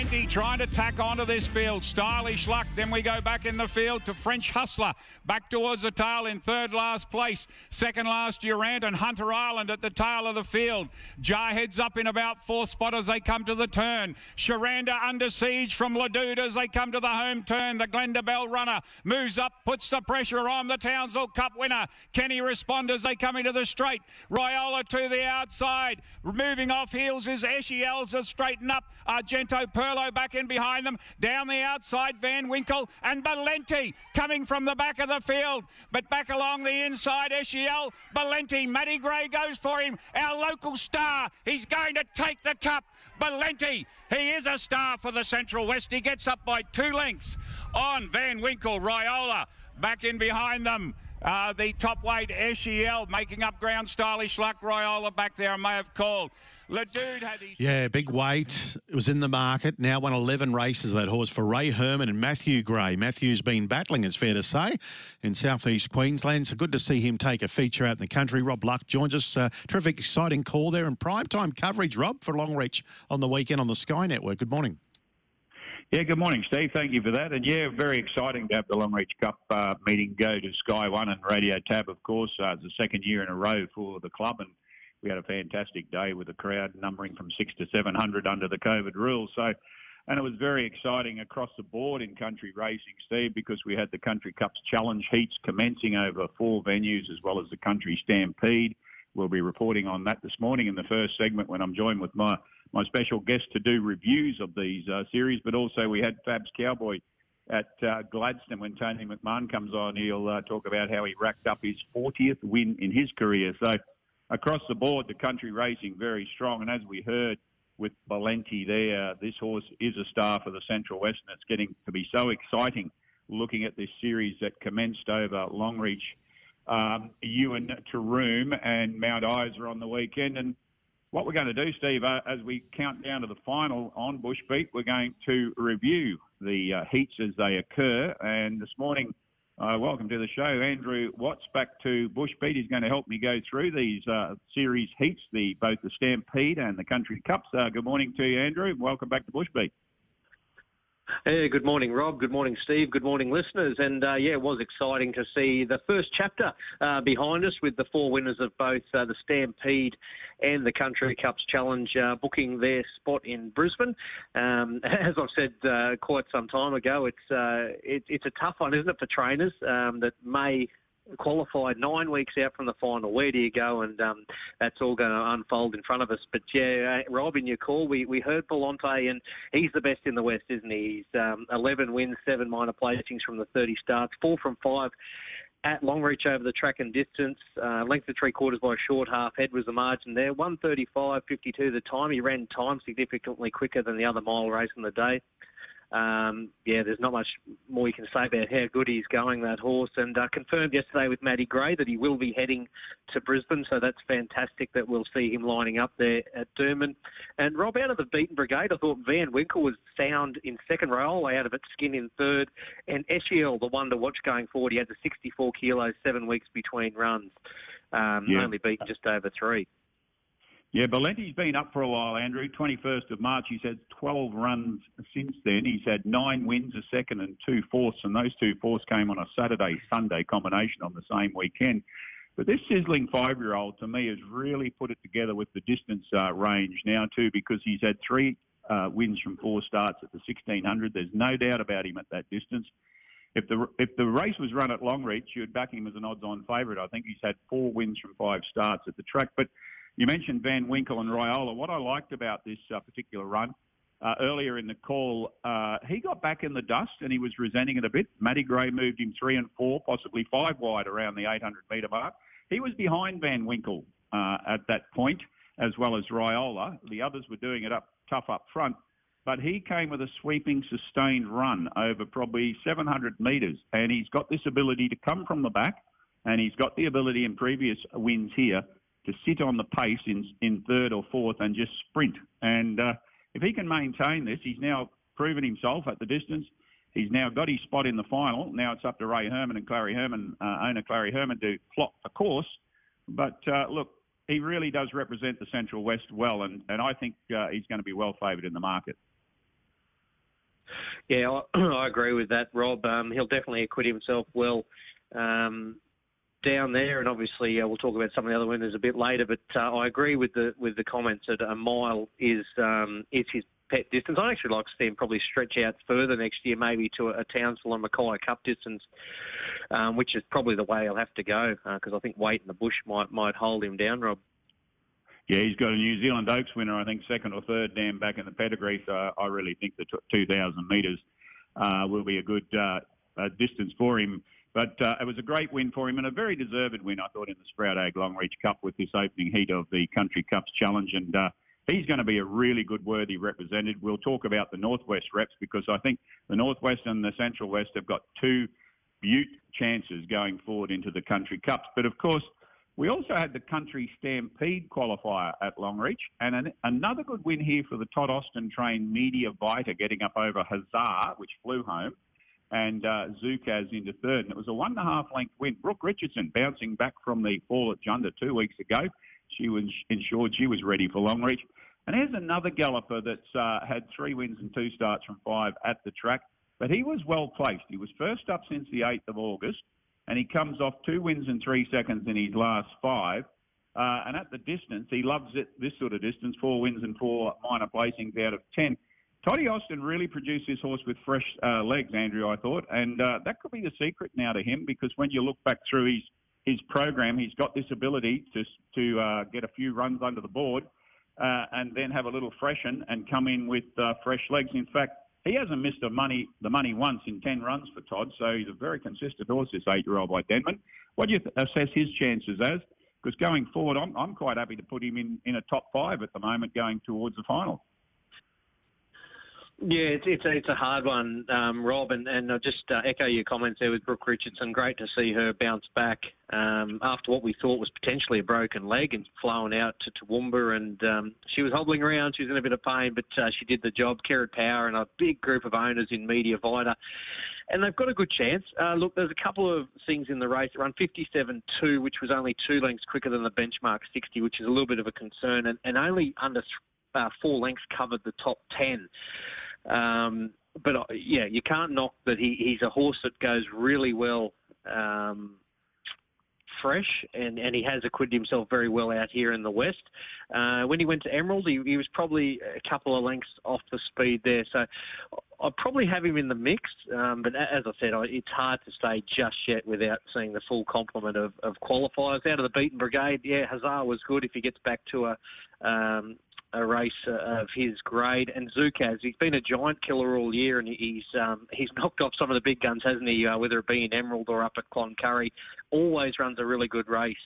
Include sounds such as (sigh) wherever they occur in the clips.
Trying to tack onto this field. Stylish luck. Then we go back in the field to French Hustler. Back towards the tail in third last place. Second last Durant and Hunter Island at the tail of the field. Jar heads up in about fourth spot as they come to the turn. Sharanda under siege from Ladude as they come to the home turn. The Glenda Bell runner moves up, puts the pressure on the Townsville Cup winner. Kenny respond as they come into the straight. Royola to the outside. Moving off heels is Eshy Elza straighten up. Argento Back in behind them. Down the outside, Van Winkle and Valenti coming from the back of the field. But back along the inside, Eshiel, Valenti, Matty Gray goes for him. Our local star. He's going to take the cup. Valenti, he is a star for the Central West. He gets up by two lengths on Van Winkle, Ryola. Back in behind them. Uh, the top weight Eshiel making up ground stylish luck. Royola back there, I may have called. Had. Yeah, big weight. It was in the market. Now won 11 races, that horse, for Ray Herman and Matthew Gray. Matthew's been battling, it's fair to say, in southeast Queensland. So good to see him take a feature out in the country. Rob Luck joins us. Uh, terrific, exciting call there and prime time coverage, Rob, for Longreach on the weekend on the Sky Network. Good morning. Yeah, good morning, Steve. Thank you for that. And yeah, very exciting to have the Longreach Cup uh, meeting go to Sky One and Radio Tab, of course. Uh, it's the second year in a row for the club, and we had a fantastic day with the crowd numbering from six to 700 under the COVID rules. So, and it was very exciting across the board in country racing, Steve, because we had the Country Cups Challenge heats commencing over four venues as well as the Country Stampede. We'll be reporting on that this morning in the first segment when I'm joined with my, my special guest to do reviews of these uh, series. But also we had Fabs Cowboy at uh, Gladstone when Tony McMahon comes on. He'll uh, talk about how he racked up his 40th win in his career. So across the board, the country racing very strong. And as we heard with Valenti there, this horse is a star for the Central West, and it's getting to be so exciting looking at this series that commenced over Longreach. Um, Ewan Taroom and Mount Isa on the weekend. And what we're going to do, Steve, uh, as we count down to the final on Bushbeat, we're going to review the uh, heats as they occur. And this morning, uh, welcome to the show, Andrew Watts. Back to Bushbeat. He's going to help me go through these uh, series heats, the both the Stampede and the Country Cups. Uh, good morning to you, Andrew. Welcome back to Bushbeat. Hey, good morning, Rob. Good morning, Steve. Good morning, listeners. And uh, yeah, it was exciting to see the first chapter uh, behind us with the four winners of both uh, the Stampede and the Country Cups Challenge uh, booking their spot in Brisbane. Um, (laughs) as I've said uh, quite some time ago, it's uh, it, it's a tough one, isn't it, for trainers um, that may qualified nine weeks out from the final. Where do you go? And um, that's all going to unfold in front of us. But yeah, uh, Rob, in your call, we, we heard Valenti, and he's the best in the West, isn't he? He's um, 11 wins, seven minor placings from the 30 starts, four from five at Longreach over the track and distance. Uh, length of three quarters by a short half head was the margin there. 135.52 the time. He ran time significantly quicker than the other mile race in the day um, yeah, there's not much more you can say about how good he's going, that horse. And uh, confirmed yesterday with Matty Gray that he will be heading to Brisbane, so that's fantastic that we'll see him lining up there at Doomben. And Rob, out of the beaten brigade, I thought Van Winkle was sound in second row, way out of it, skin in third. And Eshiel, the one to watch going forward, he had the 64 kilos, seven weeks between runs, um, yeah. only beaten just over three. Yeah, Valenti's been up for a while, Andrew. 21st of March, he's had 12 runs since then. He's had nine wins, a second and two fourths, and those two fourths came on a Saturday Sunday combination on the same weekend. But this sizzling five year old, to me, has really put it together with the distance uh, range now, too, because he's had three uh, wins from four starts at the 1600. There's no doubt about him at that distance. If the if the race was run at Longreach, you'd back him as an odds-on favourite. I think he's had four wins from five starts at the track, but you mentioned Van Winkle and Ryola. What I liked about this uh, particular run uh, earlier in the call, uh, he got back in the dust and he was resenting it a bit. Matty Gray moved him three and four, possibly five wide around the 800 metre mark. He was behind Van Winkle uh, at that point, as well as Ryola. The others were doing it up tough up front, but he came with a sweeping, sustained run over probably 700 metres, and he's got this ability to come from the back, and he's got the ability in previous wins here to sit on the pace in, in third or fourth and just sprint. And uh, if he can maintain this, he's now proven himself at the distance. He's now got his spot in the final. Now it's up to Ray Herman and Clary Herman, uh, owner Clary Herman, to plot a course. But uh, look, he really does represent the Central West well, and, and I think uh, he's going to be well favoured in the market. Yeah, I, (clears throat) I agree with that, Rob. Um, he'll definitely acquit himself well um, down there, and obviously uh, we'll talk about some of the other winners a bit later. But uh, I agree with the with the comments that a mile is um, is his pet distance. I'd actually like to see him probably stretch out further next year, maybe to a, a Townsville and Mackay Cup distance, um, which is probably the way he'll have to go because uh, I think weight in the bush might might hold him down, Rob. Yeah, he's got a New Zealand Oaks winner, I think second or third down back in the pedigree. So I really think the 2,000 metres uh, will be a good uh, distance for him. But uh, it was a great win for him and a very deserved win, I thought, in the Sprout Ag Longreach Cup with this opening heat of the Country Cups Challenge. And uh, he's going to be a really good, worthy representative. We'll talk about the Northwest reps because I think the Northwest and the Central West have got two beaut chances going forward into the Country Cups. But of course, we also had the Country Stampede qualifier at Longreach, and an, another good win here for the Todd Austin trained Media Vita getting up over Hazard, which flew home, and uh, Zukaz into third. And it was a one and a half length win. Brooke Richardson bouncing back from the fall at Jundah two weeks ago. She was ensured she was ready for Longreach. And here's another galloper that's uh, had three wins and two starts from five at the track, but he was well placed. He was first up since the 8th of August, and he comes off two wins and three seconds in his last five. Uh, and at the distance, he loves it, this sort of distance, four wins and four minor placings out of 10. Toddy Austin really produced this horse with fresh uh, legs, Andrew, I thought, and uh, that could be the secret now to him because when you look back through his his program, he's got this ability to to uh, get a few runs under the board uh, and then have a little freshen and come in with uh, fresh legs. In fact, he hasn't missed the money the money once in ten runs for Todd, so he's a very consistent horse. This eight-year-old by Denman. What do you th- assess his chances as? Because going forward, I'm I'm quite happy to put him in in a top five at the moment, going towards the final. Yeah, it's it's a, it's a hard one, um, Rob, and, and I'll just uh, echo your comments there with Brooke Richardson. Great to see her bounce back um, after what we thought was potentially a broken leg and flown out to Toowoomba, and um, she was hobbling around. She was in a bit of pain, but uh, she did the job. Kerrod Power and a big group of owners in Media Vita, and they've got a good chance. Uh, look, there's a couple of things in the race. It run 57.2, which was only two lengths quicker than the benchmark 60, which is a little bit of a concern, and, and only under uh, four lengths covered the top 10. Um, but uh, yeah, you can't knock that he, he's a horse that goes really well um, fresh, and, and he has acquitted himself very well out here in the West. Uh, when he went to Emerald, he, he was probably a couple of lengths off the speed there. So I'd probably have him in the mix, um, but as I said, it's hard to say just yet without seeing the full complement of, of qualifiers. Out of the beaten brigade, yeah, Hazard was good if he gets back to a um, a race of his grade. And Zukaz, he's been a giant killer all year, and he's um, he's knocked off some of the big guns, hasn't he? Uh, whether it be in Emerald or up at Cloncurry, always runs a really good race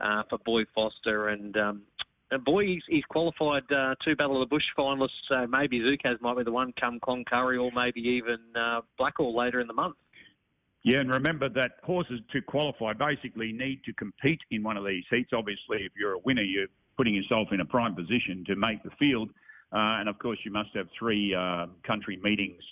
uh, for Boy Foster. And um, and boy, he's, he's qualified uh, two Battle of the Bush finalists. So maybe Zukaz might be the one come Cloncurry, or maybe even uh, Blackall later in the month. Yeah, and remember that horses to qualify basically need to compete in one of these heats. Obviously, if you're a winner, you're putting yourself in a prime position to make the field. Uh, and of course, you must have three uh, country meetings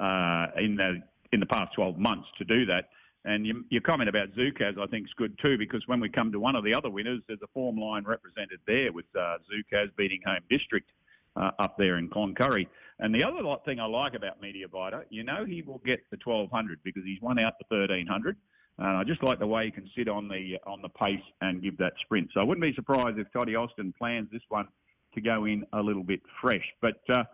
uh, in the in the past 12 months to do that. And you, your comment about Zukaz, I think, is good too, because when we come to one of the other winners, there's a form line represented there with uh, Zukaz beating Home District uh, up there in Cloncurry. And the other thing I like about Media Vita, you know, he will get the 1200 because he's won out the 1300. And I just like the way he can sit on the on the pace and give that sprint. So I wouldn't be surprised if Toddy Austin plans this one to go in a little bit fresh. But uh,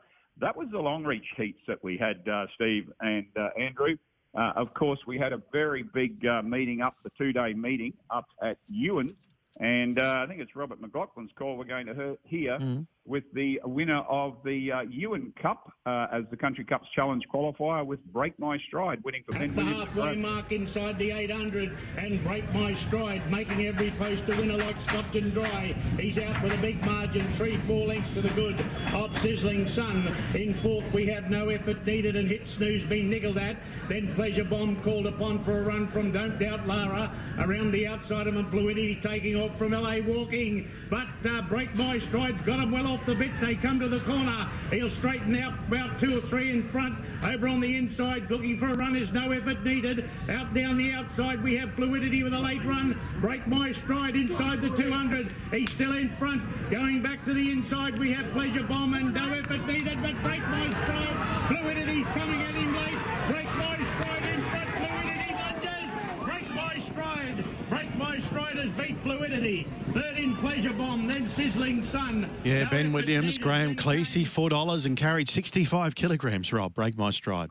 that was the Longreach heats that we had, uh, Steve and uh, Andrew. Uh, of course, we had a very big uh, meeting up, the two-day meeting up at Ewan and uh, I think it's Robert McLaughlin's call we're going to hear mm-hmm. With the winner of the uh, Ewan Cup uh, as the Country Cups Challenge qualifier with Break My Stride, winning for the halfway mark inside the 800 and Break My Stride, making every post a winner like Stockton Dry. He's out with a big margin, three, four lengths for the good of Sizzling Sun. In fourth, we have no effort needed and Hit Snooze being niggled at. Then Pleasure Bomb called upon for a run from Don't Doubt Lara. Around the outside of him, Fluidity taking off from LA Walking. But uh, Break My Stride's got him well off the bit. They come to the corner. He'll straighten out about two or three in front. Over on the inside, looking for a run. Is no effort needed. Out down the outside, we have fluidity with a late run. Break my stride inside the 200. He's still in front. Going back to the inside, we have Pleasure Bomb and no effort needed. But break my stride. Fluidity's coming at him late. Break my stride in front. Fluidity lunges. Break my stride. Break my stride has beat Fluidity. Third in Pleasure Bomb, then Sizzling Sun. Yeah, No Ben Williams. Graham Cleese, four dollars and carried sixty-five kilograms. Rob, break my stride.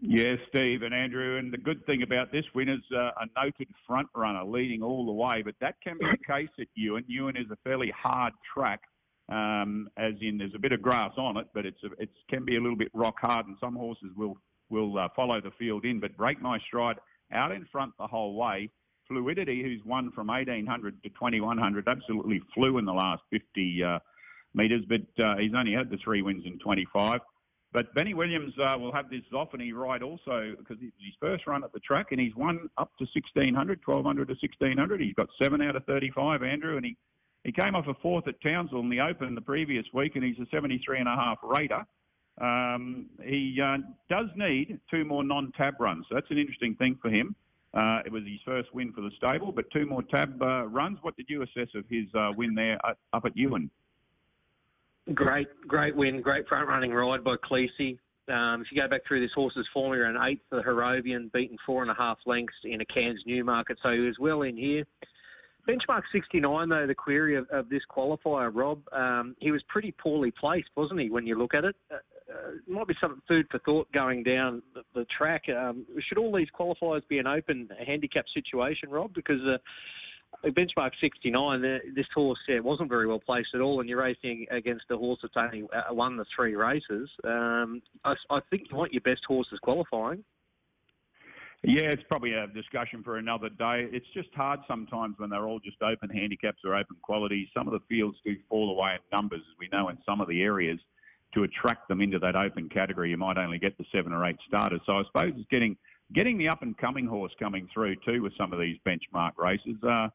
Yes, Steve and Andrew. And the good thing about this win is uh, a noted front runner leading all the way, but that can be the case at Ewan. Ewan is a fairly hard track, um, as in there's a bit of grass on it, but it's a, it can be a little bit rock hard, and some horses will will uh, follow the field in. But Break My Stride out in front the whole way. Fluidity, who's won from 1800 to 2100, absolutely flew in the last 50 uh, metres, but uh, he's only had the three wins in 25. But Benny Williams uh, will have this Zoffany ride also because it's his first run at the track and he's won up to 1600, 1200 to 1600. He's got seven out of 35, Andrew, and he, he came off a fourth at Townsville in the Open the previous week and he's a 73 and a half rater. Um, he uh, does need two more non-tab runs. So that's an interesting thing for him. Uh, it was his first win for the stable, but two more tab uh, runs. What did you assess of his uh, win there at, up at Ewan? Great, great win, great front running ride by Cleese. Um, if you go back through this horse's form, he ran eighth for the Harrovian, beaten four and a half lengths in a Cairns Newmarket, so he was well in here. Benchmark 69, though, the query of, of this qualifier, Rob, um, he was pretty poorly placed, wasn't he, when you look at it? Uh, uh, might be some food for thought going down the, the track. Um, should all these qualifiers be an open handicap situation, Rob? Because uh, benchmark 69, the, this horse yeah, wasn't very well placed at all, and you're racing against a horse that's only uh, won the three races. Um, I, I think you want your best horses qualifying. Yeah, it's probably a discussion for another day. It's just hard sometimes when they're all just open handicaps or open qualities. Some of the fields do fall away in numbers, as we know in some of the areas. To attract them into that open category, you might only get the seven or eight starters. So I suppose it's getting getting the up and coming horse coming through too with some of these benchmark races. Uh,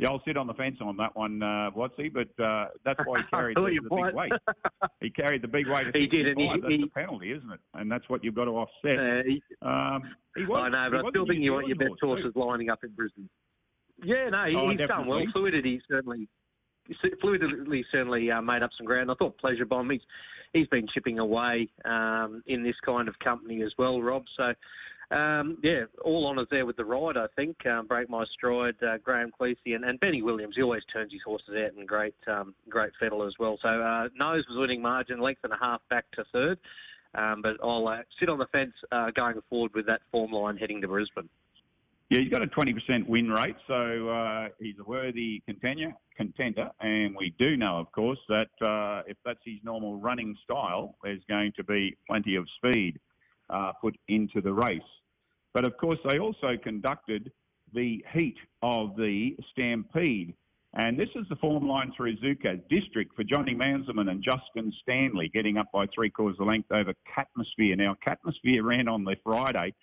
yeah, I'll sit on the fence on that one, uh, Watsy, but uh, that's why he (laughs) carried the, the big weight. He carried the big weight. Of He did, and he- 65. That's he- the penalty, isn't it? And that's what you've got to offset. Uh, he- Um, he was, I know, but I still a think you want your best horse, too. horses lining up in Brisbane. Yeah, no, he, Oh, he's done well. Fluidity certainly, fluidity certainly uh, made up some ground. I thought Pleasure Bomb, he's, he's been chipping away um, in this kind of company as well, Rob. So, um, yeah, all honours there with the ride, I think. Um, Break My Stride, uh, Graham Cleese, and, and Benny Williams. He always turns his horses out in great, um, great fettle as well. So, uh, Nose was winning margin, length and a half back to third. Um, but I'll uh, sit on the fence uh, going forward with that form line heading to Brisbane. Yeah, he's got a 20% win rate, so uh, he's a worthy contender, contender. And we do know, of course, that uh, if that's his normal running style, there's going to be plenty of speed put into the race. But of course, they also conducted the heat of the Stampede. And this is the form line through Zuka District for Johnny Manselman and Justin Stanley getting up by three quarters of length over Catmosphere. Now, Catmosphere ran on the Friday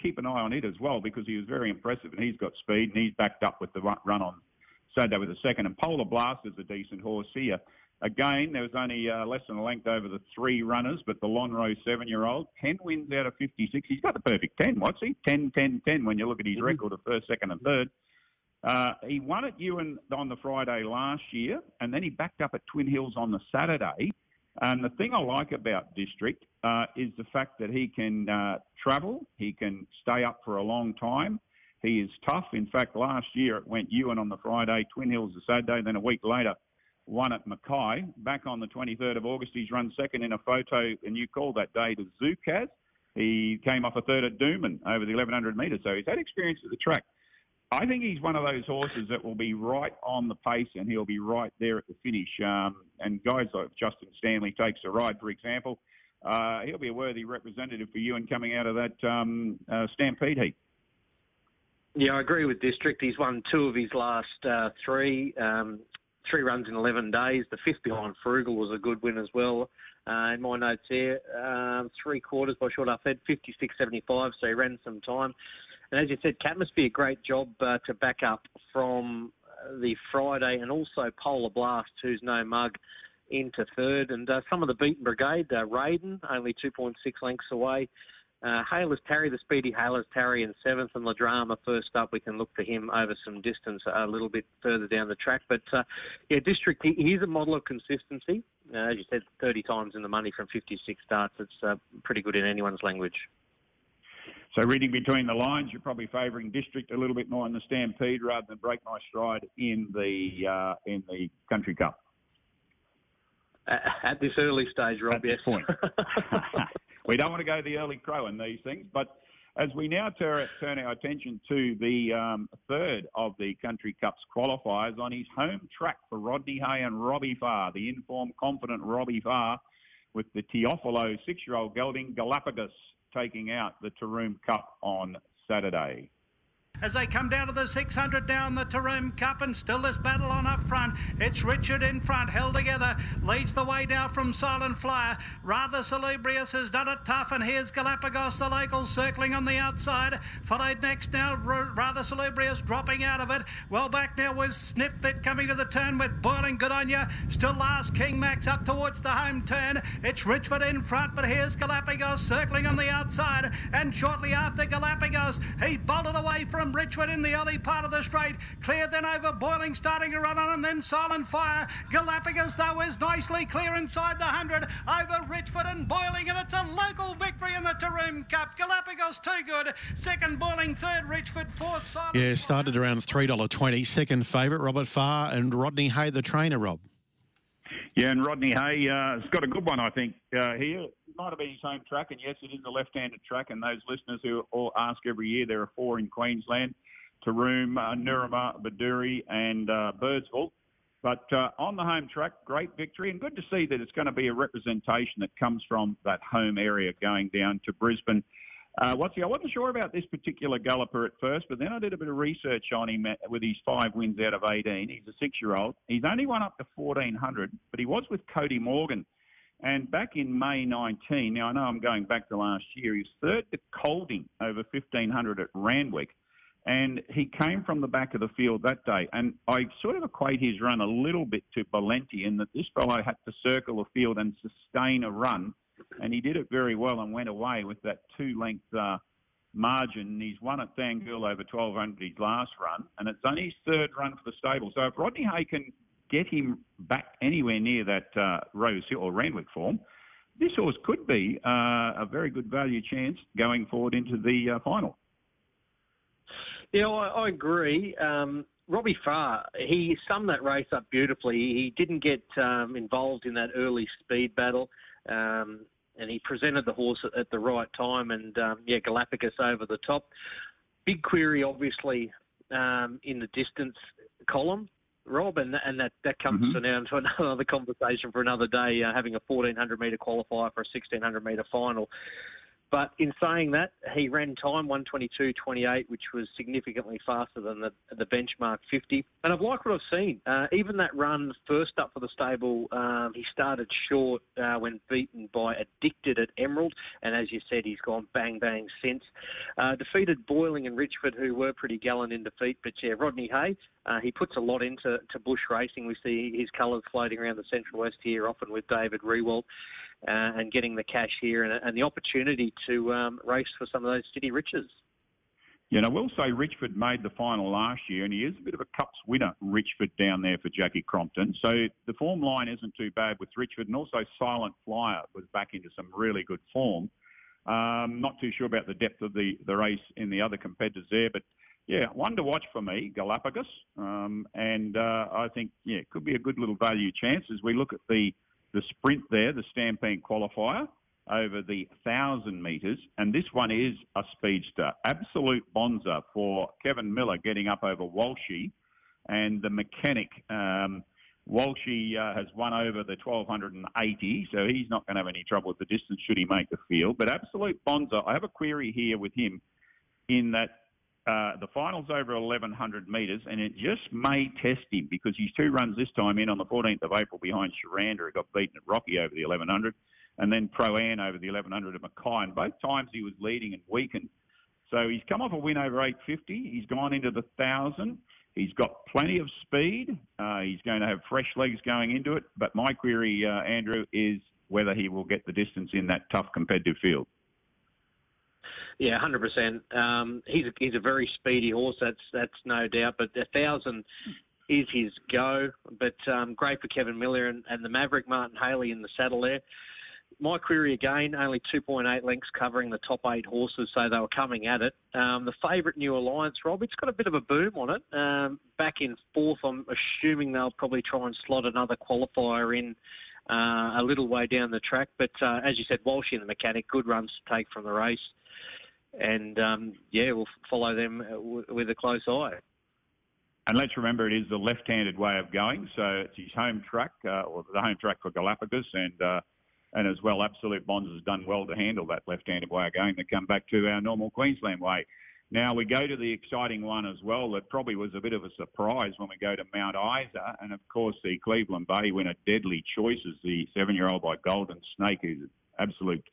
keep an eye on it as well because he was very impressive and he's got speed and he's backed up with the run run on Saturday with a second. And Polar Blast is a decent horse here. Again, there was only uh, less than a length over the three runners, but the Lonro seven-year-old, 10 wins out of 56. He's got the perfect 10, what's he? 10, 10, 10 when you look at his record of first, second and third. Uh, he won at Ewan on the Friday last year, and then he backed up at Twin Hills on the Saturday. And the thing I like about District uh, is the fact that he can uh, travel, he can stay up for a long time. He is tough. In fact, last year it went Ewan on the Friday, Twin Hills the Saturday, then a week later won at Mackay. Back on the 23rd of August, he's run second in a photo, and you call that day to Zukaz. He came off a third at Doomben over the 1100 metres, so he's had experience at the track. I think he's one of those horses that will be right on the pace and he'll be right there at the finish. Um, and guys like Justin Stanley takes a ride, for example, uh, he'll be a worthy representative for you and coming out of that um, uh, Stampede heat. Yeah, I agree with District. He's won two of his last uh, three, um, three runs in 11 days. The fifth behind Frugal was a good win as well. Uh, in my notes here, um, three quarters by short half head, 56.75, so he ran some time. And as you said, Catmosphere, great job uh, to back up from uh, the Friday and also Polar Blast, who's no mug. into third. And uh, some of the beaten brigade, uh, Raiden, only 2.6 lengths away. Uh, Hailers Tarry, the speedy Hailers Tarry in seventh, and Ladrama first up. We can look for him over some distance a little bit further down the track. But uh, yeah, District, he, he's a model of consistency. Uh, as you said, 30 times in the money from 56 starts. It's uh, pretty good in anyone's language. So reading between the lines, you're probably favouring District a little bit more in the Stampede rather than Break My Stride in the uh, in the Country Cup. At this early stage, Rob, At yes. point. (laughs) (laughs) we don't want to go the early crow in these things, but as we now turn, our attention to the um, third of the Country Cups qualifiers on his home track for Rodney Hay and Robbie Farr, the informed, confident Robbie Farr with the Teofilo six-year-old gelding Galapagos taking out the Taroom Cup on Saturday as they come down to the 600 down the Taroom Cup and still this battle on up front. It's Richford in front, held together, leads the way now from Silent Flyer. Rather Salubrious has done it tough, and here's Galapagos, the local, circling on the outside. Followed next now, Rather Salubrious dropping out of it. Well back now was Snipfit coming to the turn with Boiling Good on you. Still last King Max up towards the home turn. It's Richford in front, but here's Galapagos circling on the outside. And shortly after Galapagos, he bolted away from from Richford in the early part of the straight. Clear then over Boiling, starting to run on, and then Silent Flyer. Galapagos, though, is nicely clear inside the 100 over Richford and Boiling, and it's a local victory in the Taroom Cup. Galapagos, too good. Second Boiling, third Richford, fourth Silent Yeah, started around $3.20. Second favourite, Robert Farr and Rodney Hay, the trainer, Rob. Yeah, and Rodney Hay uh, has got a good one, I think, uh, here might have been his home track, and yes, it is a left-handed track. And those listeners who all ask every year, there are four in Queensland: Taroom, uh, Noorama, Bedourie, and uh, Birdsville. But uh, on the home track, great victory, and good to see that it's going to be a representation that comes from that home area going down to Brisbane. Uh, what's he, I wasn't sure about this particular galloper at first, but then I did a bit of research on him with his five wins out of 18. He's a six-year-old. He's only won up to 1400, but he was with Cody Morgan and back in May 19, now I know I'm going back to last year, he was third to Colding over 1500 at Randwick. And he came from the back of the field that day. And I sort of equate his run a little bit to Valenti in that this fellow had to circle the field and sustain a run. And he did it very well and went away with that two length uh, margin. He's won at Thangool over 1200 his last run. And it's only his third run for the stable. So if Rodney Hay can get him back anywhere near that uh, Rose Hill or Randwick form, this horse could be uh, a very good value chance going forward into the uh, final. Yeah, I, I agree. Um, Robbie Farr, he summed that race up beautifully. He didn't get um, involved in that early speed battle, um, and he presented the horse at, the right time. And um, yeah, Galapagos over the top. Big query, obviously, um, in the distance column. Rob, and, and that, that comes mm-hmm. now into (laughs) another conversation for another day, uh, having a 1400 metre qualifier for a 1600 metre final. But in saying that, he ran time 122.28, which was significantly faster than the, the benchmark 50. And I've liked what I've seen. Uh, even that run first up for the stable, um, he started short uh, when beaten by Addicted at Emerald. And as you said, he's gone bang bang since. Uh, defeated Boiling and Richford, who were pretty gallant in defeat. But yeah, Rodney Hay, uh, he puts a lot into to bush racing. We see his colours floating around the Central West here, often with David Rewald uh, and getting the cash here and, and the opportunity to um, race for some of those city riches. Yeah, and I will say Richford made the final last year, and he is a bit of a Cups winner, Richford, down there for Jackie Crompton. So the form line isn't too bad with Richford, and also Silent Flyer was back into some really good form. Um, not too sure about the depth of the, the race in the other competitors there, but yeah, one to watch for me, Galapagos. Um, and uh, I think, yeah, it could be a good little value chance as we look at the the sprint there, the Stampede qualifier over the 1,000 metres, and this one is a speedster. Absolute bonza for Kevin Miller getting up over Walshy, and the mechanic. Um, Walshy uh, has won over the 1280, so he's not going to have any trouble with the distance should he make the field. But Absolute Bonza, I have a query here with him in that uh, the final's over 1,100 metres, and it just may test him because he's two runs this time in on the 14th of April behind Sharanda, who got beaten at Rocky over the 1,100, and then Pro An over the 1,100 at Mackay. And both times he was leading and weakened. So he's come off a win over 850. He's gone into the 1,000. He's got plenty of speed. Uh, he's going to have fresh legs going into it. But my query, uh, Andrew, is whether he will get the distance in that tough competitive field. Yeah, hundred um, percent. He's a, he's a very speedy horse. That's that's no doubt. But a thousand is his go. But um, great for Kevin Miller and, and the Maverick Martin Haley in the saddle there. My query again, only 2.8 lengths covering the top eight horses, so they were coming at it. Um, the favourite New Alliance, Rob, it's got a bit of a boom on it. Um, back in fourth, I'm assuming they'll probably try and slot another qualifier in uh, a little way down the track. But uh, as you said, Walsh in the mechanic, good runs to take from the race. And um, yeah, we'll follow them uh, with a close eye. And let's remember, it is the left-handed way of going, so it's his home track, uh, or the home track for Galapagos, and uh, and as well, Absolute Bonds has done well to handle that left-handed way of going to come back to our normal Queensland way. Now we go to the exciting one as well that probably was a bit of a surprise when we go to Mount Isa, and of course the Cleveland Bay winner, Deadly Choices, the seven-year-old by Golden Snake, who's an absolute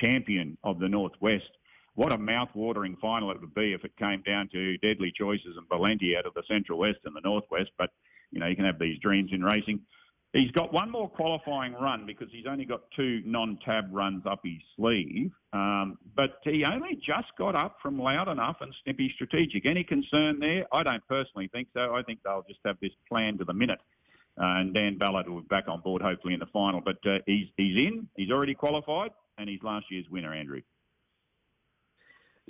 champion of the Northwest. What a mouth-watering final it would be if it came down to Deadly Choices and Valenti out of the Central West and the Northwest. But you know you can have these dreams in racing. He's got one more qualifying run because he's only got two non-tab runs up his sleeve. Um, but he only just got up from Loud Enough and Snippy Strategic. Any concern there? I don't personally think so. I think they'll just have this plan to the minute. Uh, and Dan Ballard will be back on board hopefully in the final. But uh, he's he's in. He's already qualified, and he's last year's winner, Andrew.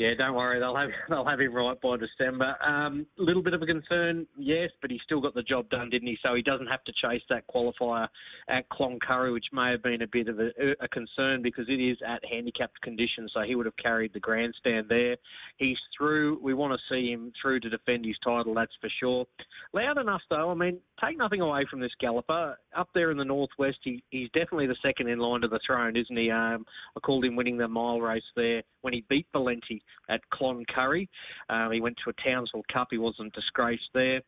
Yeah, don't worry. They'll have (laughs) they'll have him right by December. A um, little bit of a concern, yes, but he still got the job done, didn't he? So he doesn't have to chase that qualifier at Cloncurry, which may have been a bit of a, a concern because it is at handicapped conditions. So he would have carried the grandstand there. He's through. We want to see him through to defend his title. That's for sure. Loud enough though. I mean, take nothing away from this galloper up there in the northwest. He, he's definitely the second in line to the throne, isn't he? Um, I called him winning the mile race there when he beat Valenti at Cloncurry. Um, he went to a Townsville Cup. He wasn't disgraced there.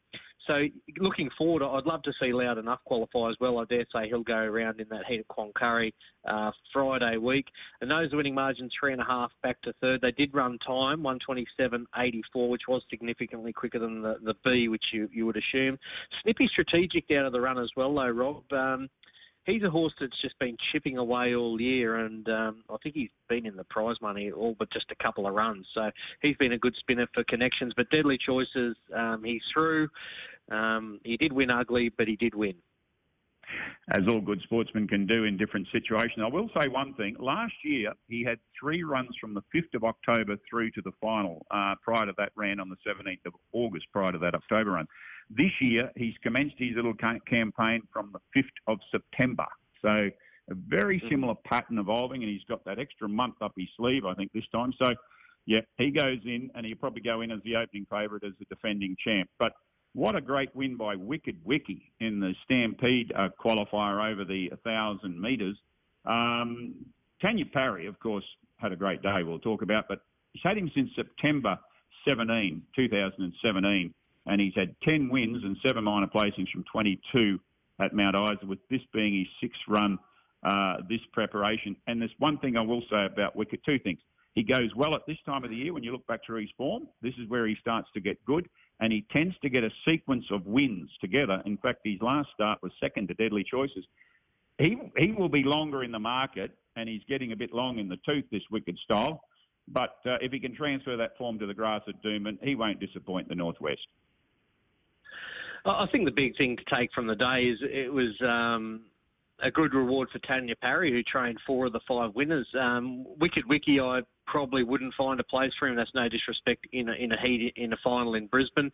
So looking forward, I'd love to see Loud Enough qualify as well. I dare say he'll go around in that heat at Cloncurry uh, Friday week. And those winning margin three and a half back to third. They did run time, 127.84, which was significantly quicker than the, the B, which you, you would assume. Snippy strategic down of the run as well, though, Rob. Um, he's a horse that's just been chipping away all year, and um, I think he's been in the prize money all but just a couple of runs. So he's been a good spinner for connections. But Deadly Choices, um, he's through. Um, he did win ugly, but he did win. As all good sportsmen can do in different situations. I will say one thing. Last year, he had three runs from the 5th of October through to the final. Uh, prior to that, ran on the 17th of August, prior to that October run. This year, he's commenced his little campaign from the 5th of September. So a very mm-hmm. similar pattern evolving, and he's got that extra month up his sleeve, I think, this time. So, yeah, he goes in, and he'll probably go in as the opening favourite as the defending champ. But what a great win by Wicked Wiki in the Stampede uh, qualifier over the 1,000 metres. Um, Tanya Parry, of course, had a great day we'll talk about, but he's had him since September 17, 2017 and he's had 10 wins and seven minor placings from 22 at Mount Isa, with this being his sixth run uh, this preparation. And there's one thing I will say about Wicked, two things. He goes well at this time of the year when you look back through his form. This is where he starts to get good, and he tends to get a sequence of wins together. In fact, his last start was second to Deadly Choices. He, he will be longer in the market, and he's getting a bit long in the tooth, this Wicked style. But uh, if he can transfer that form to the grass at Doomben, he won't disappoint the Northwest. I think the big thing to take from the day is it was um, a good reward for Tanya Parry, who trained four of the five winners. Um, Wicked Wiki, I probably wouldn't find a place for him. That's no disrespect in a, in a heat in a final in Brisbane.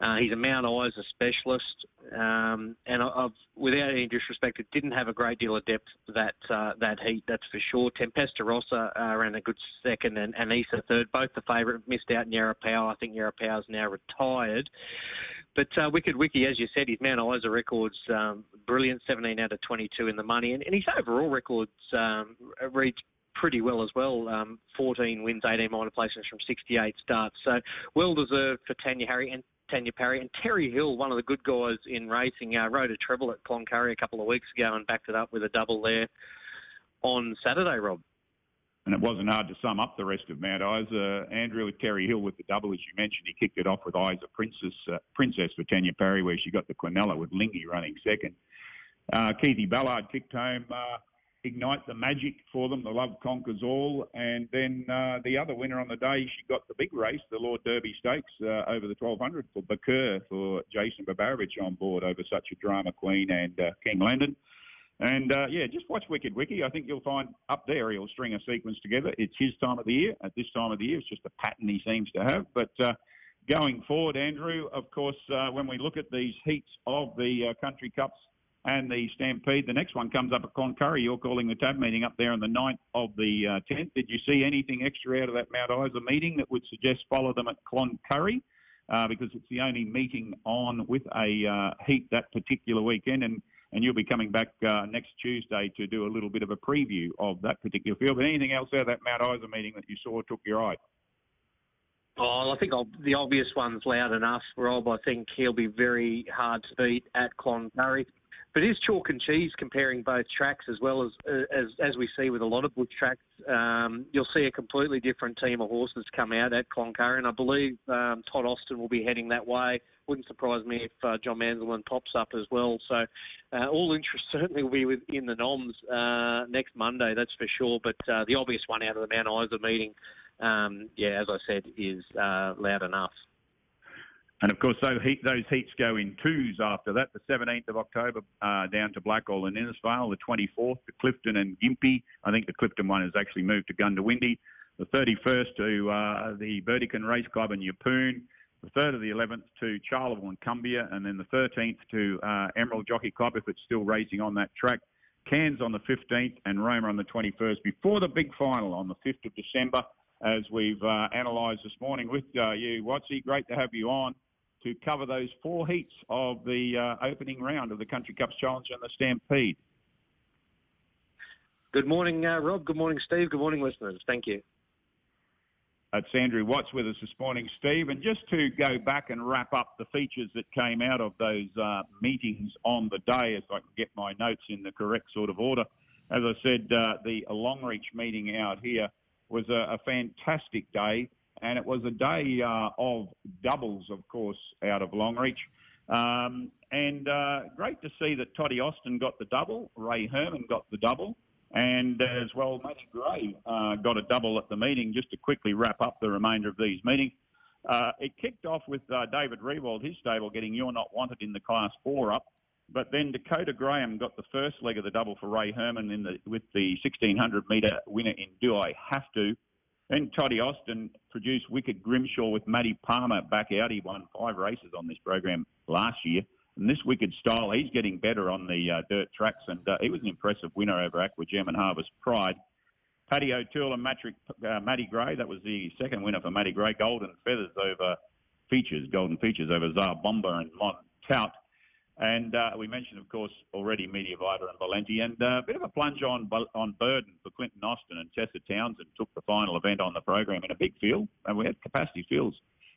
Uh, he's a Mount Isa specialist, um, and I've, without any disrespect, it didn't have a great deal of depth that uh, that heat. That's for sure. Tempesta Rossa uh, ran a good second, and, and third. Both the favourite missed out. Yarra Power. I think Yarra Power's now retired. But uh, Wicked Wiki, as you said, his Mount Isa records um, brilliant, 17 out of 22 in the money, and, and his overall records um, read pretty well as well. Um, 14 wins, 18 minor placements from 68 starts. So well deserved for Tanya Harry and Tanya Parry and Terry Hill, one of the good guys in racing, uh, rode a treble at Cloncurry a couple of weeks ago and backed it up with a double there on Saturday, Rob. And it wasn't hard to sum up the rest of Mount Isa. Andrew with Terry Hill with the double, as you mentioned, he kicked it off with Isa Princess, uh, Princess for Tanya Parry, where she got the Quinella with Lingy running second. Uh, Keithy Ballard kicked home uh, Ignite the Magic for them. The Love Conquers All. And then uh, the other winner on the day, she got the big race, the Lord Derby Stakes uh, over the 1200 for Bakur for Jason Babarovich on board over such a drama queen and uh, King Landon. And uh, yeah, just watch Wicked Wiki. I think you'll find up there he'll string a sequence together. It's his time of the year. At this time of the year, it's just a pattern he seems to have. But uh, going forward, Andrew, of course, uh, when we look at these heats of the uh, Country Cups and the Stampede, the next one comes up at Cloncurry. You're calling the tab meeting up there on the 9th of the 10th. Uh, Did you see anything extra out of that Mount Isa meeting that would suggest follow them at Cloncurry? Uh, because it's the only meeting on with a heat that particular weekend. And and you'll be coming back uh, next Tuesday to do a little bit of a preview of that particular field. But anything else out of that Mount Isa meeting that you saw took your eye? Oh, I think I'll, the obvious one's loud enough, Rob. I think he'll be very hard to beat at Cloncurry. But is chalk and cheese comparing both tracks as well as as as we see with a lot of bush tracks. Um, you'll see a completely different team of horses come out at Cloncurry, and I believe um, Todd Austin will be heading that way. Wouldn't surprise me if uh, John Manselman pops up as well. So uh, all interest (laughs) certainly will be within the noms uh, next Monday, that's for sure. But uh, the obvious one out of the Mount Isa meeting, um, yeah, as I said, is uh, loud enough. And of course, those, heat, those heats go in twos after that. The 17th of October uh, down to Blackall and Innisfail. The 24th to Clifton and Gympie. I think the Clifton one has actually moved to Goondiwindi. The 31st to uh, the Burdekin Race Club in Yeppoon. The 3rd of the 11th to Charleville and Cumbia. And then the 13th to uh, Emerald Jockey Club if it's still racing on that track. Cairns on the 15th and Roma on the 21st before the big final on the 5th of December as we've uh, analysed this morning with uh, you. Watsy, great to have you on to cover those four heats of the uh, opening round of the Country Cups Challenge and the Stampede. Good morning, uh, Rob. Good morning, Steve. Good morning, listeners. Thank you. It's Andrew Watts with us this morning, Steve. And just to go back and wrap up the features that came out of those uh, meetings on the day, as I can get my notes in the correct sort of order. As I said, uh, the Longreach meeting out here was a, a fantastic day and it was a day uh, of doubles, of course, out of Longreach. Um, and uh, great to see that Toddy Austin got the double, Ray Herman got the double, and as well, Matty Gray uh, got a double at the meeting. Just to quickly wrap up the remainder of these meetings, uh, it kicked off with uh, David Rewald, his stable, getting You're Not Wanted in the Class 4 up. But then Dakota Graham got the first leg of the double for Ray Herman in the, with the 1600 metre winner in Do I Have To. Then Toddy Austin produced Wicked Grimshaw with Matty Palmer back out. He won five races on this program last year. And this Wicked Style, he's getting better on the uh, dirt tracks, and uh, he was an impressive winner over Aqua Gem and Harvest Pride. Paddy O'Toole and Matrick, uh, Matty Gray, that was the second winner for Matty Gray. Golden Feathers over Features, Golden Features over Tsar Bomber and Montout. And uh, we mentioned, of course, already Media Mediavita and Valenti, and uh, a bit of a plunge on on Burden for Clinton Austin and Tessa Townsend took the final event on the program in a big field, and we had capacity fields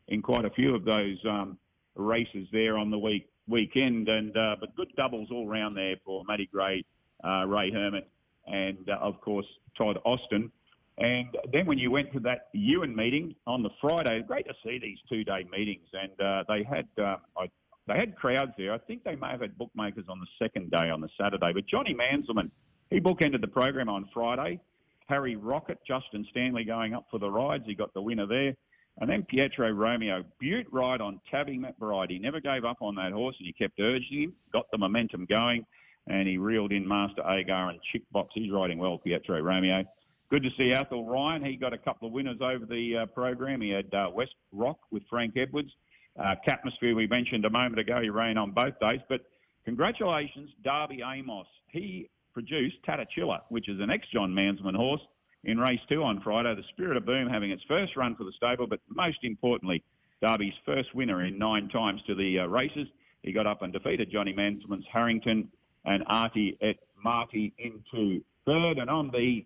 in quite a few of those um, races there on the week weekend, and uh, but good doubles all round there for Matty Gray, uh, Ray Herman, and uh, of course Todd Austin. And then when you went to that Ewan meeting on the Friday, great to see these two-day meetings, and uh, they had I they had crowds there. I think they may have had bookmakers on the second day on the Saturday. But Johnny Manselman, he bookended the program on Friday. Harry Rocket, Justin Stanley going up for the rides. He got the winner there. And then Pietro Romeo, Beaut ride on Tabby McBride. He never gave up on that horse and he kept urging him, got the momentum going, and he reeled in Master Agar and Chick Box. He's riding well, Pietro Romeo. Good to see Athol Ryan. He got a couple of winners over the uh, program. He had uh, West Rock with Frank Edwards. Uh, we mentioned a moment ago, he ran on both days. But congratulations, Darby Amos. He produced Tatachilla, which is an ex-John Mansman horse, in race two on Friday. The Spirit of Boom having its first run for the stable, but most importantly, Darby's first winner in nine times to the uh, races. He got up and defeated Johnny Mansman's Harrington and Artie et Marty into third. And on the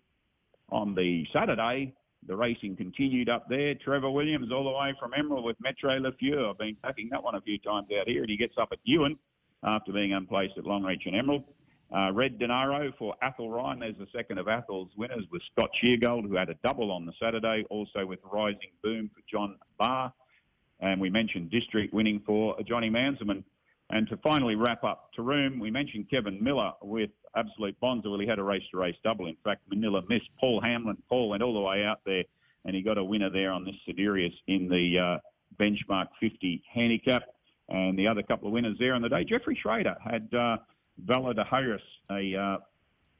on the Saturday, the racing continued up there. Trevor Williams all the way from Emerald with Metro Le Feur. I've been packing that one a few times out here, and he gets up at Ewan after being unplaced at Longreach and Emerald. Uh, Red Dinaro for Athol Ryan. There's the second of Athol's winners with Scott Sheargold, who had a double on the Saturday. Also with Rising Boom for John Barr. And we mentioned District winning for Johnny Manselman. And to finally wrap up Taroom, we mentioned Kevin Miller with Absolute Bonza. Well, he had a race-to-race double. In fact, Manila missed Paul Hamlin. Paul went all the way out there, and he got a winner there on this Siderius in the uh, benchmark 50 handicap. And the other couple of winners there on the day, Jeffrey Schrader had uh, Valor Harris, a uh,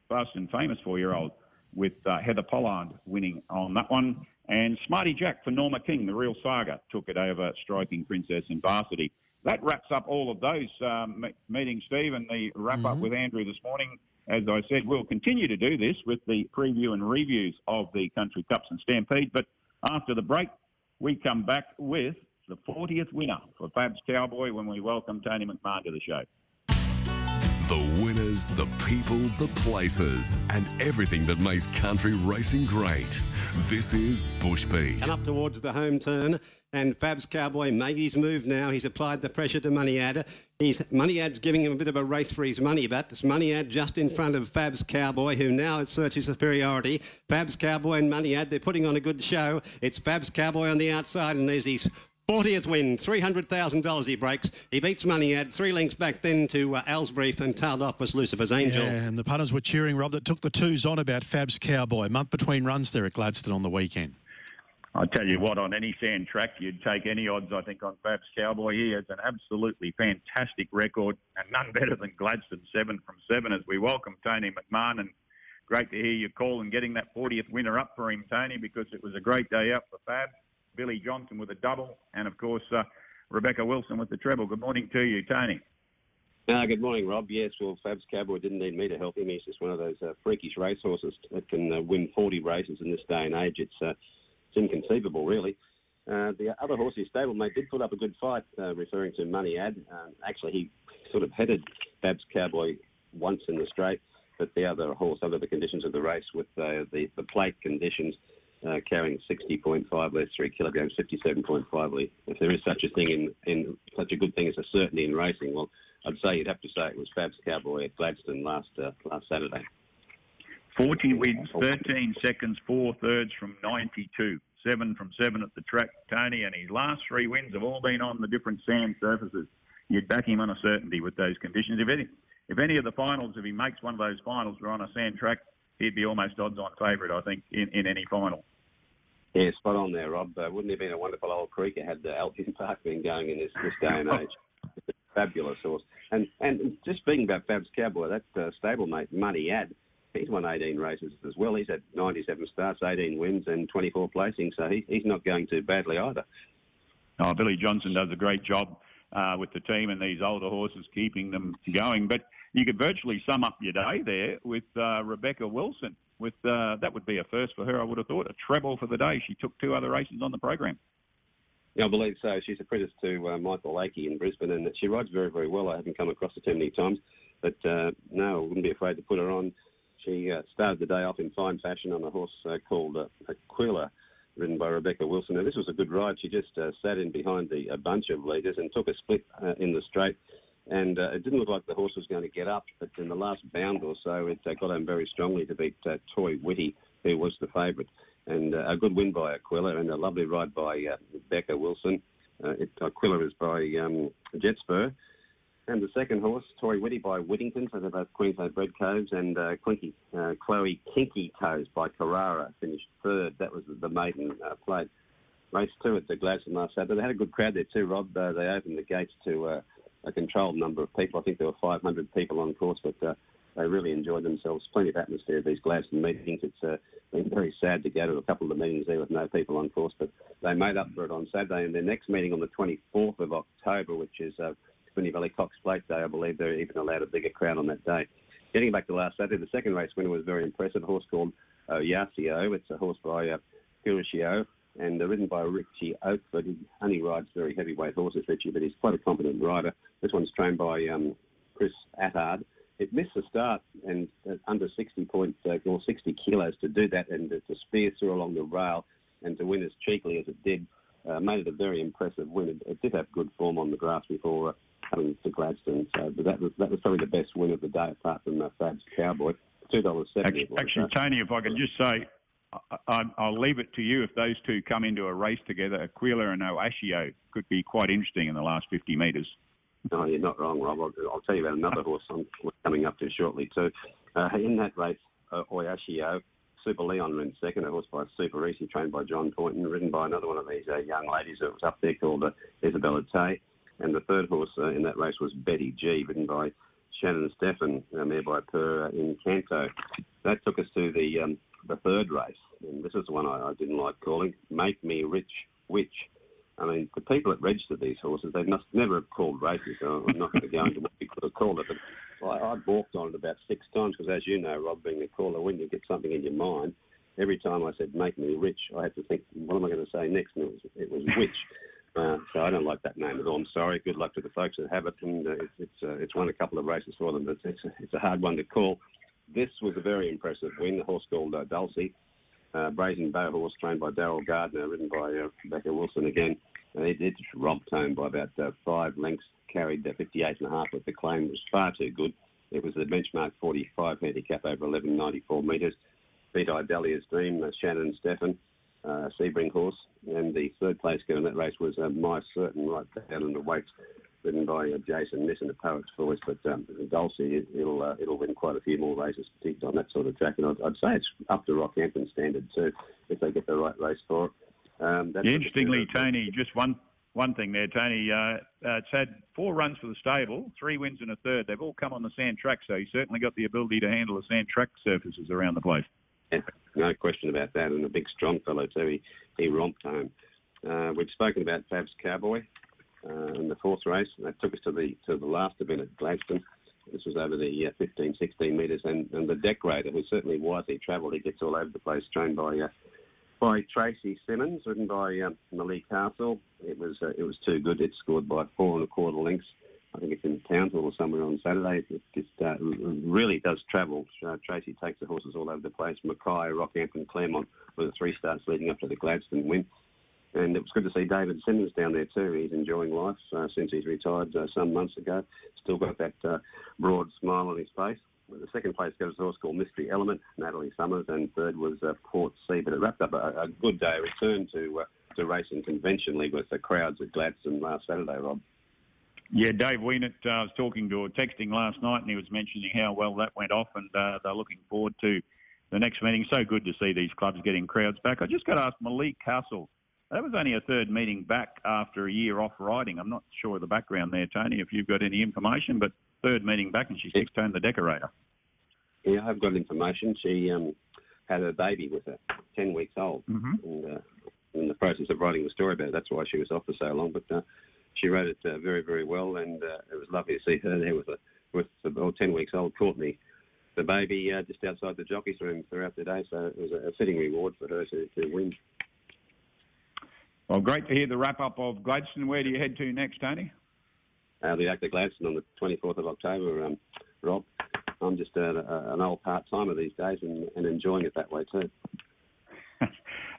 fast and famous four-year-old, with uh, Heather Pollard winning on that one. And Smarty Jack for Norma King, the real saga, took it over Striking Princess in Varsity that wraps up all of those um, meetings, Steve, and the wrap up mm-hmm. with Andrew this morning. As I said, we'll continue to do this with the preview and reviews of the Country Cups and Stampede. But after the break, we come back with the 40th winner for Fab's Cowboy when we welcome Tony McMahon to the show. The winners, the people, the places, and everything that makes country racing great. This is Bushbeat. And up towards the home turn and Fab's Cowboy made his move now. He's applied the pressure to Moneyad. He's, Moneyad's giving him a bit of a race for his money, but it's Moneyad just in front of Fab's Cowboy, who now asserts his superiority. Fab's Cowboy and Moneyad, they're putting on a good show. It's Fab's Cowboy on the outside, and there's his 40th win, $300,000 he breaks. He beats Moneyad, three links back then to uh, Alsbrief and tailed off was Lucifer's Angel. Yeah, and the punters were cheering, Rob, that took the twos on about Fab's Cowboy. A month between runs there at Gladstone on the weekend. I tell you what, on any sand track, you'd take any odds, I think, on Fab's Cowboy. He has an absolutely fantastic record and none better than Gladstone, seven from seven, as we welcome Tony McMahon. And great to hear you call and getting that 40th winner up for him, Tony, because it was a great day out for Fab. Billy Johnson with a double, and of course, uh, Rebecca Wilson with the treble. Good morning to you, Tony. Uh, good morning, Rob. Yes, well, Fab's Cowboy didn't need me to help him. He's just one of those uh, freakish racehorses that can uh, win 40 races in this day and age. It's uh, it's inconceivable, really. Uh, the other horse, his stablemate, did put up a good fight, uh, referring to Moneyad. Um, actually, he sort of headed Fab's Cowboy once in the straight, but the other horse, under the conditions of the race, with uh, the, the plate conditions, uh, carrying 60.5 less 3 kilograms, 57.5 If there is such a thing in, in such a good thing as a certainty in racing, well, I'd say you'd have to say it was Fab's Cowboy at Gladstone last uh, last Saturday. 40 wins, 13 seconds, four thirds from 92. Seven from seven at the track, Tony, and his last three wins have all been on the different sand surfaces. You'd back him on a certainty with those conditions. If any, if any of the finals, if he makes one of those finals, were on a sand track, he'd be almost odds-on favourite, I think, in, in any final. Yeah, spot on there, Rob. Uh, wouldn't it have been a wonderful old creek had the Albion Park been going in this, this day and age? (laughs) fabulous horse. And and just speaking about Fab's Cowboy, that uh, stablemate Moneyad, he's won 18 races as well. He's had 97 starts, 18 wins, and 24 placings, so he, he's not going too badly either. Oh, Billy Johnson does a great job uh, with the team and these older horses, keeping them going. But you could virtually sum up your day there with uh, Rebecca Wilson. With uh, that would be a first for her, I would have thought, a treble for the day. She took two other races on the program. Yeah, I believe so. She's apprentice to uh, Michael Lakey in Brisbane, and she rides very, very well. I haven't come across her too many times, but uh, no, I wouldn't be afraid to put her on. She uh, started the day off in fine fashion on a horse uh, called Aquila, ridden by Rebecca Wilson. Now, this was a good ride. She just uh, sat in behind the, a bunch of leaders and took a split uh, in the straight. And uh, it didn't look like the horse was going to get up, but in the last bound or so, it uh, got home very strongly to beat uh, Toy Witty, who was the favourite. And uh, a good win by Aquila and a lovely ride by uh, Becca Wilson. Uh, it, Aquila is by um, Jetspur. And the second horse, Tory Whitty by Whittington, so they're both Queensland bred coves, and Clinky, Chloe Kinky Toes by Carrara finished third. That was the maiden uh, plate. Race two at the Gladstone last Saturday. They had a good crowd there too, Rob. They opened the gates to a controlled number of people. I think there were 500 people on course, but uh, they really enjoyed themselves. Plenty of atmosphere at these Gladstone meetings. It's uh, been very sad to go to a couple of the meetings there with no people on course, but they made up for it on Saturday. And their next meeting on the 24th of October, which is uh, Valley Cox Plate Day. I believe they're even allowed a bigger crowd on that day. Getting back to last Saturday, the second race winner was very impressive. A horse called uh, Yasio. It's a horse by uh, Purishio and they're ridden by Richie Oakford. He only rides very heavyweight horses, Richie, but he's quite a competent rider. This one's trained by um, Chris Attard. It missed the start and uh, under 60 points uh, or 60 kilos to do that and to spear through along the rail and to win as cheekily as it did uh, made it a very impressive win. It, it, did have good form on the grass before uh, coming to Gladstone, so but that was that was probably the best win of the day, apart from uh, Fab's Cowboy. Two dollars seventy. Actually, actually Tony, if I could just say, I, will leave it to you if those two come into a race together. Aquila and Oashio could be quite interesting in the last 50 metres. No, you're not wrong, Rob. I'll, I'll, tell you about another horse I'm coming up to shortly too. Uh, in that race, uh, Oashio, Super Leon ran second. A horse by Super Easy, trained by John Poynton, ridden by another one of these uh, young ladies that was up there called uh, Isabella Tay. And the third horse uh, in that race was Betty G, ridden by Shannon Steffen, uh, mare by Per uh. That took us to the um, the third race, and this is the one I, I didn't like calling. Make Me Rich Witch. I mean, the people that registered these horses, they must never have called races. So I'm not going to go into what could have called it, but I, I balked on it about six times because, as you know, Rob, being a caller, when you get something in your mind, every time I said "make me rich," I had to think, what am I going to say next? And it was, it was witch. Uh, so I don't like that name at all. I'm sorry. Good luck to the folks that have it, and uh, it's it's, uh, it's won a couple of races for them, but it's it's a hard one to call. This was a very impressive win. The horse called uh, Dulcie, uh, Brazen Beau horse trained by Daryl Gardner, ridden by uh, Rebecca Wilson again. And it, it robbed home by about uh, five lengths, carried uh, 58 and a half, but the claim was far too good. It was the benchmark 45 handicap over 1194 metres. Beat Idalia's Dream, uh, Shannon Steffen, uh, Sebring horse, and the third place girl in that race was uh, My Certain right down in the weights ridden by uh, Jason Niss in the Poet's Voice. But um, Dulcie, it'll uh, it'll win quite a few more races particularly on that sort of track, and I'd, I'd say it's up to Rockhampton standard too if they get the right race for it. Um, yeah, interestingly, Tony, just one one thing there, Tony. Uh, uh, it's had four runs for the stable, three wins and a third. They've all come on the sand track, so he's certainly got the ability to handle the sand track surfaces around the place. Yeah, no question about that, and a big strong fellow too. He he romped home. Uh, we've spoken about Fab's Cowboy in the fourth race. That took us to the to the last event at Gladstone. This was over the uh, 15, 16 metres, and, and the decorator, who certainly wisely travelled, he gets all over the place, trained by uh, by Tracy Simmons, ridden by um, Malik Castle. It was uh, it was too good. It scored by four and a quarter lengths. I think it's in Townsville or somewhere on Saturday. It just uh, really does travel. Uh, Tracy takes the horses all over the place. Mackay, Rockhampton, Clermont were the three starts leading up to the Gladstone win. And it was good to see David Simmons down there too. He's enjoying life uh, since he's retired uh, some months ago. Still got that uh, broad smile on his face. The second place goes to a horse called Mystery Element, Natalie Summers, and third was uh, Port Sea. But it wrapped up a, a good day. Return to uh, to racing conventionally with the crowds at Gladstone last Saturday, Rob. Yeah, Dave Wienert uh, was talking to or texting last night, and he was mentioning how well that went off, and uh, they're looking forward to the next meeting. So good to see these clubs getting crowds back. I just got to ask Malik Castle that was only a third meeting back after a year off riding. I'm not sure of the background there, Tony, if you've got any information, but third meeting back and she's six turned the decorator. Yeah, I've got information. She um, had a baby with her, 10 weeks old. Mm-hmm. And uh, in the process of writing the story about it, that's why she was off for so long. But uh, she wrote it uh, very, very well, and uh, it was lovely to see her there with a with the 10 weeks old Courtney the baby uh, just outside the jockey's room throughout the day. So it was a, a fitting reward for her to, to win. Well, great to hear the wrap up of Gladstone. Where do you head to next, Tony? Uh, the Act of Gladstone on the 24th of October, um, Rob. I'm just uh, an old part timer these days and, and, enjoying it that way too. (laughs)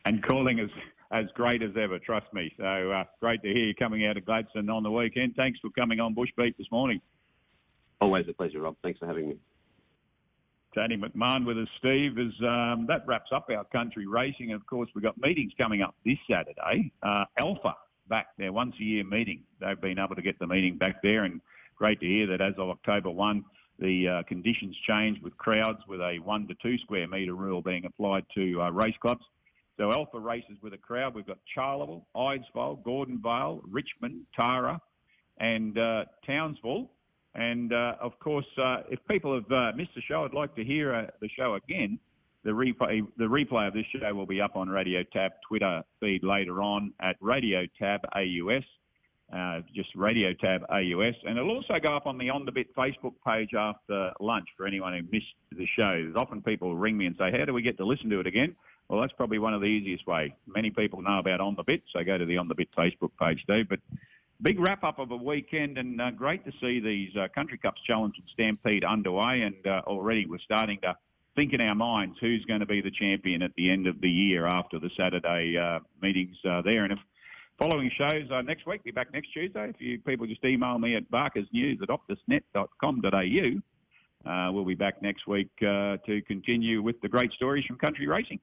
and calling as as great as ever, trust me. So uh, great to hear you coming out of Gladstone on the weekend. Thanks for coming on Bushbeat this morning. Always a pleasure, Rob. Thanks for having me. Tony McMahon with us, Steve. As um, that wraps up our country racing, of course, we've got meetings coming up this Saturday. Uh, Alpha back there once a year meeting. They've been able to get the meeting back there, and great to hear that as of October 1, the uh, conditions changed with crowds with a one to two square metre rule being applied to uh, race clubs. So Alpha races with a crowd. We've got Charleville, Eidsvold, Gordonvale, Richmond, Tara, and uh, Townsville. And uh, of course, uh, if people have uh, missed the show, I'd like to hear uh, the show again. The replay, the replay of this show will be up on Radio Tab Twitter feed later on at Radio Tab AUS, uh, just Radio Tab AUS, and it'll also go up on the On the Bit Facebook page after lunch for anyone who missed the show. Often people ring me and say, "How do we get to listen to it again?" Well, that's probably one of the easiest way. Many people know about On the Bit, so go to the On the Bit Facebook page, Steve. But big wrap up of a weekend, and uh, great to see these uh, Country Cups Challenge and Stampede underway. And uh, already we're starting to think in our minds who's going to be the champion at the end of the year after the Saturday uh, meetings uh, there. And if following shows uh, next week. Be back next Tuesday. If you people just email me at barkersnews at optusnet.com.au. Uh, we'll be back next week to continue with the great stories from country racing.